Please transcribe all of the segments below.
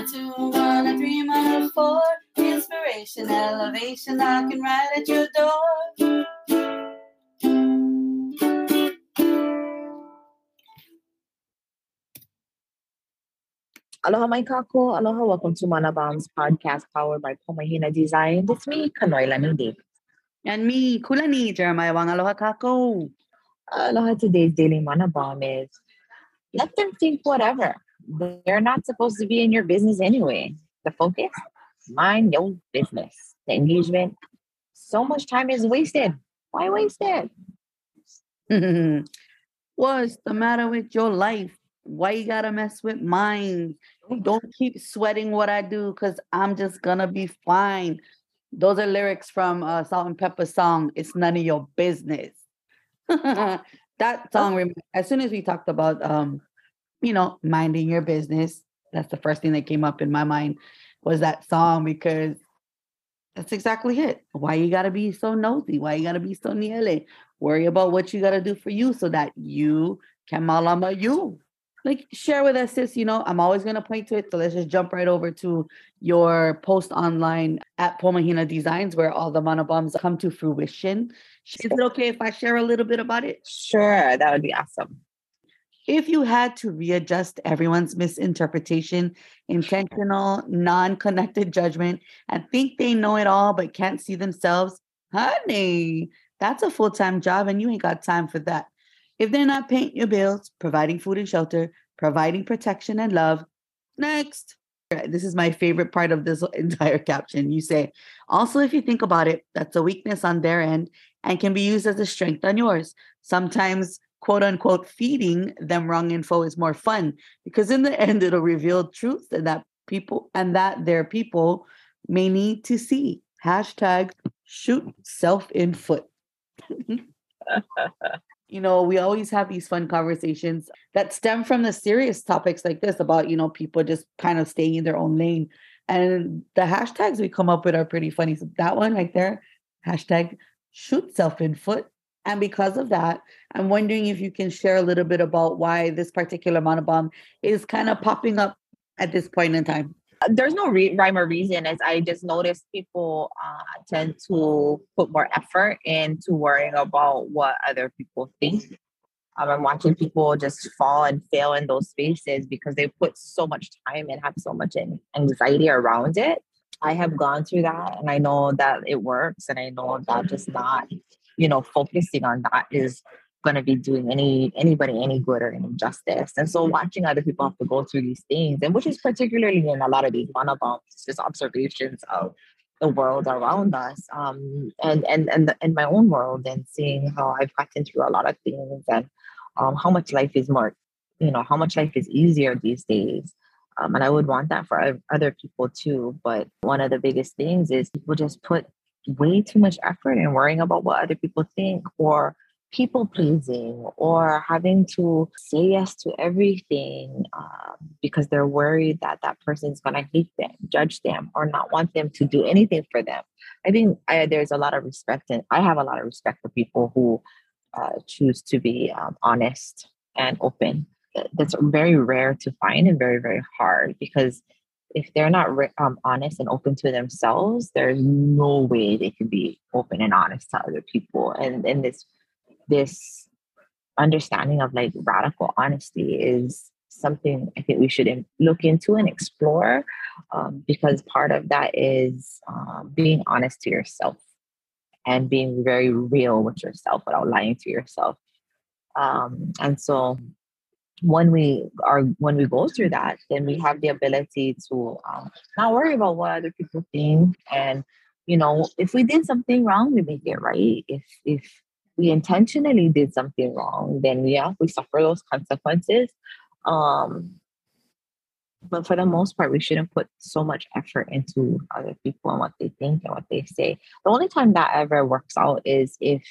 a two, one, a three, one, a four. Inspiration, elevation, knocking right at your door. Aloha mai kako. Aloha. Welcome to Mana Bombs podcast powered by Pomahina Design. It's me, Kanoilani Davis. And me, Kulani, Jeremiah Wang. Aloha kako. Aloha. Today's daily Mana Bomb is let them think whatever. They're not supposed to be in your business anyway. The focus, mind your business. The engagement, so much time is wasted. Why waste it? What's the matter with your life? Why you gotta mess with mine? Don't keep sweating what I do because I'm just gonna be fine. Those are lyrics from uh, Salt-N-Pepa song. It's none of your business. that song, as soon as we talked about, um, you know, minding your business, that's the first thing that came up in my mind was that song because that's exactly it. Why you gotta be so nosy? Why you gotta be so niele? Worry about what you gotta do for you so that you can malama you like share with us sis you know i'm always going to point to it so let's just jump right over to your post online at pomahina designs where all the mana bombs come to fruition is it okay if i share a little bit about it sure that would be awesome if you had to readjust everyone's misinterpretation intentional non-connected judgment and think they know it all but can't see themselves honey that's a full-time job and you ain't got time for that if they're not paying your bills, providing food and shelter, providing protection and love, next. This is my favorite part of this entire caption. You say, also, if you think about it, that's a weakness on their end and can be used as a strength on yours. Sometimes, quote unquote, feeding them wrong info is more fun because in the end, it'll reveal truths and that people and that their people may need to see. Hashtag shoot self in foot. you know, we always have these fun conversations that stem from the serious topics like this about, you know, people just kind of staying in their own lane. And the hashtags we come up with are pretty funny. So that one right there, hashtag shoot self in foot. And because of that, I'm wondering if you can share a little bit about why this particular mana bomb is kind of popping up at this point in time. There's no re- rhyme or reason as i just noticed people uh, tend to put more effort into worrying about what other people think. Um, i'm watching people just fall and fail in those spaces because they put so much time and have so much anxiety around it. I have gone through that and i know that it works and i know that just not you know focusing on that is going to be doing any anybody any good or any justice. And so watching other people have to go through these things, and which is particularly in a lot of these mana bombs, just observations of the world around us, um, and and and in my own world, and seeing how I've gotten through a lot of things, and um, how much life is more, you know, how much life is easier these days. Um, and I would want that for other people too. But one of the biggest things is people just put way too much effort in worrying about what other people think or people pleasing or having to say yes to everything um, because they're worried that that person's going to hate them, judge them, or not want them to do anything for them. I think I, there's a lot of respect, and I have a lot of respect for people who uh, choose to be um, honest and open. That's very rare to find and very, very hard because if they're not um, honest and open to themselves, there's no way they can be open and honest to other people. And in this this understanding of like radical honesty is something I think we should look into and explore um, because part of that is um, being honest to yourself and being very real with yourself without lying to yourself. Um, and so when we are when we go through that, then we have the ability to um, not worry about what other people think and you know if we did something wrong we make it right if if we intentionally did something wrong, then yeah, we suffer those consequences. Um, but for the most part, we shouldn't put so much effort into other people and what they think and what they say. The only time that ever works out is if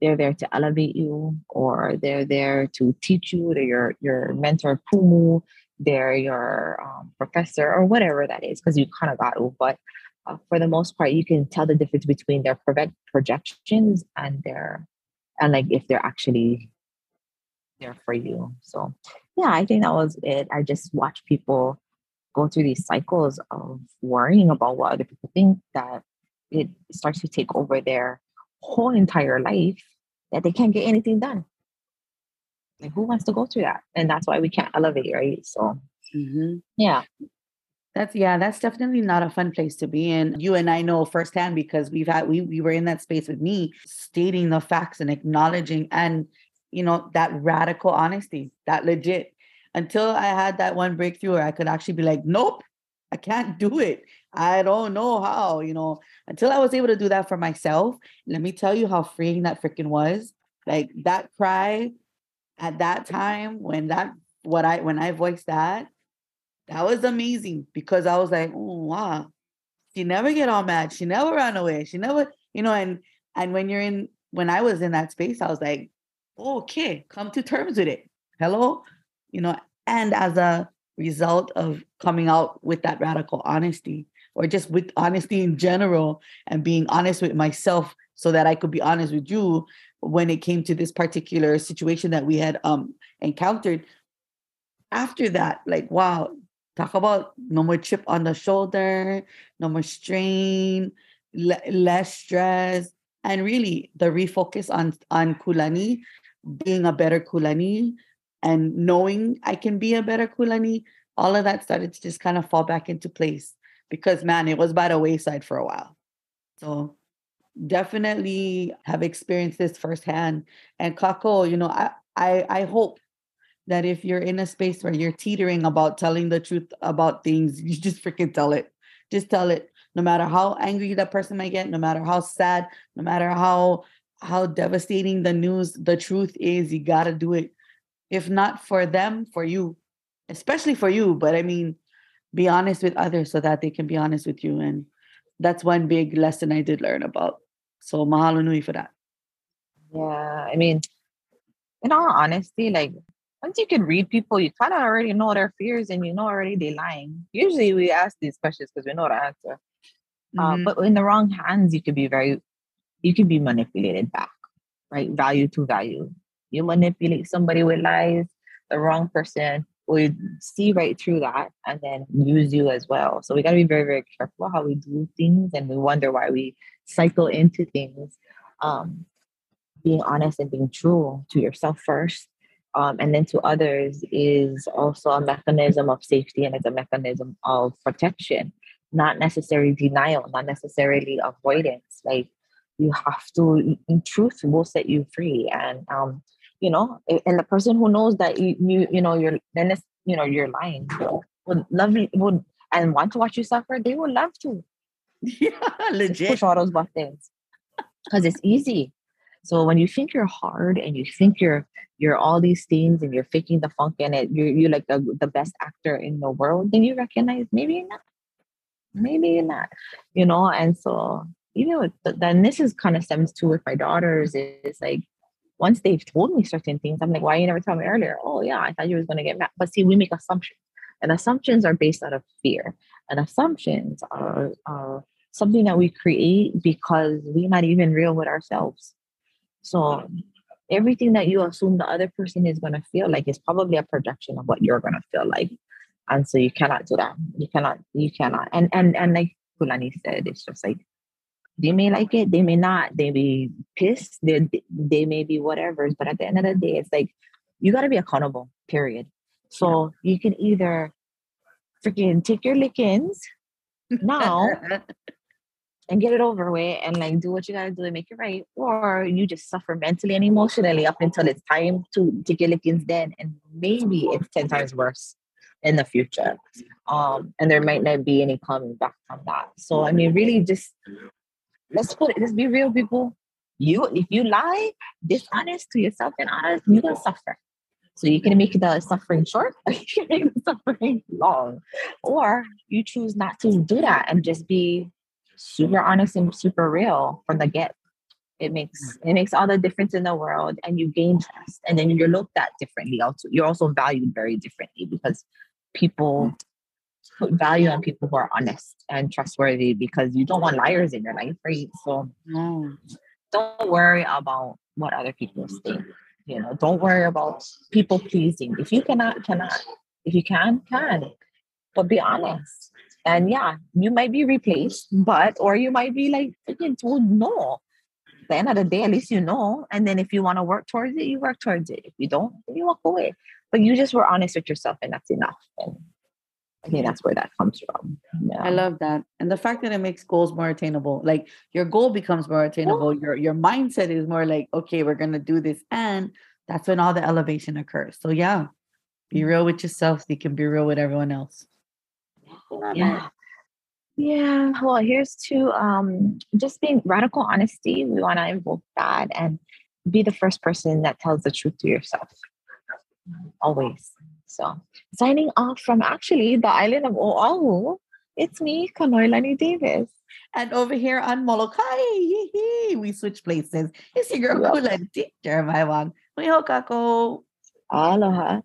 they're there to elevate you or they're there to teach you, they're your, your mentor, kumu, they're your um, professor or whatever that is, because you kind of got to. But uh, for the most part, you can tell the difference between their projections and their and like if they're actually there for you. So yeah, I think that was it. I just watch people go through these cycles of worrying about what other people think that it starts to take over their whole entire life that they can't get anything done. Like who wants to go through that? And that's why we can't elevate, right? So Mhm. yeah. That's yeah, that's definitely not a fun place to be in. You and I know firsthand because we've had we we were in that space with me stating the facts and acknowledging and you know that radical honesty, that legit. Until I had that one breakthrough where I could actually be like, nope, I can't do it. I don't know how, you know, until I was able to do that for myself. Let me tell you how freeing that freaking was. Like that cry at that time when that what I when I voiced that, that was amazing because I was like, oh wow, she never get all mad. She never ran away. She never, you know, and and when you're in when I was in that space, I was like, okay, come to terms with it. Hello, you know, and as a result of coming out with that radical honesty or just with honesty in general and being honest with myself so that I could be honest with you when it came to this particular situation that we had um encountered. After that like wow talk about no more chip on the shoulder no more strain le- less stress and really the refocus on on kulani being a better kulani and knowing i can be a better kulani all of that started to just kind of fall back into place because man it was by the wayside for a while so definitely have experienced this firsthand and kako you know i i, I hope that if you're in a space where you're teetering about telling the truth about things, you just freaking tell it. Just tell it. No matter how angry that person might get, no matter how sad, no matter how how devastating the news, the truth is, you gotta do it. If not for them, for you, especially for you. But I mean, be honest with others so that they can be honest with you. And that's one big lesson I did learn about. So mahalo nui for that. Yeah. I mean, in all honesty, like once you can read people, you kind of already know their fears and you know already they're lying. Usually we ask these questions because we know the answer. Uh, Mhm. but in the wrong hands, you could be very, you could be manipulated back, right? Value to value. You manipulate somebody with lies, the wrong person would see right through that and then use you as well. So we got to be very, very careful how we do things and we wonder why we cycle into things. Um, being honest and being true to yourself first um, and then to others is also a mechanism of safety and it's a mechanism of protection not necessarily denial not necessarily avoidance like you have to in truth will set you free and um you know and the person who knows that you you, you know you're then it's you know you're lying would love you would and want to watch you suffer they would love to yeah, legit. push all those buttons because it's easy. So when you think you're hard and you think you're you're all these things and you're faking the funk in it, you're you're like the, the best actor in the world, then you recognize maybe not, maybe not, you know. And so you know, th- then this is kind of stems to with my daughters is like once they've told me certain things, I'm like, why you never tell me earlier? Oh yeah, I thought you was gonna get mad. But see, we make assumptions, and assumptions are based out of fear, and assumptions are are something that we create because we're not even real with ourselves. So everything that you assume the other person is to feel like is probably a projection of what you're to feel like. And so you cannot do that. You cannot, you cannot. And and and like Kulani said, it's just like they may like it, they may not, they may be pissed, they they may be whatever. But at the end of the day, it's like you gotta be accountable, period. So you can either freaking take your lickings now and get it over with and like do what you gotta do and make it right, or you just suffer mentally and emotionally up until it's time to take your lickings then, and maybe it's ten times worse in the future. Um, and there might not be any coming back from that. So I mean, really, just let's put it. Let's be real, people. You, if you lie, dishonest to yourself and honest, you're gonna suffer. So you can make the suffering short, or you can make the suffering long, or you choose not to do that and just be super honest and super real from the get. It makes it makes all the difference in the world, and you gain trust, and then you're looked at differently. Also, you're also valued very differently because people put value on people who are honest and trustworthy because you don't want liars in your life, right? So no. don't worry about what other people think. You know, don't worry about people pleasing. If you cannot, cannot. If you can, can. but be honest. And yeah, you might be replaced, but or you might be like freaking told no. At the end of the day, at least you know. And then if you want to work towards it, you work towards it. If you don't, then you walk away. But you just were honest with yourself, and that's enough. And I think that's where that comes from. Yeah. I love that. And the fact that it makes goals more attainable. Like your goal becomes more attainable. Your your mindset is more like, okay, we're gonna do this. And that's when all the elevation occurs. So yeah, be Mm-hmm. real with yourself so you can be real with everyone else. yeah yeah well here's to um just being radical honesty we want to invoke that and be the first person that tells the truth to yourself always so signing off from actually the island of oahu it's me kanoilani davis And over here on Molokai, yee-hee, we switch places. It's your girl Yep. Kula teacher, my one. Kako. aloha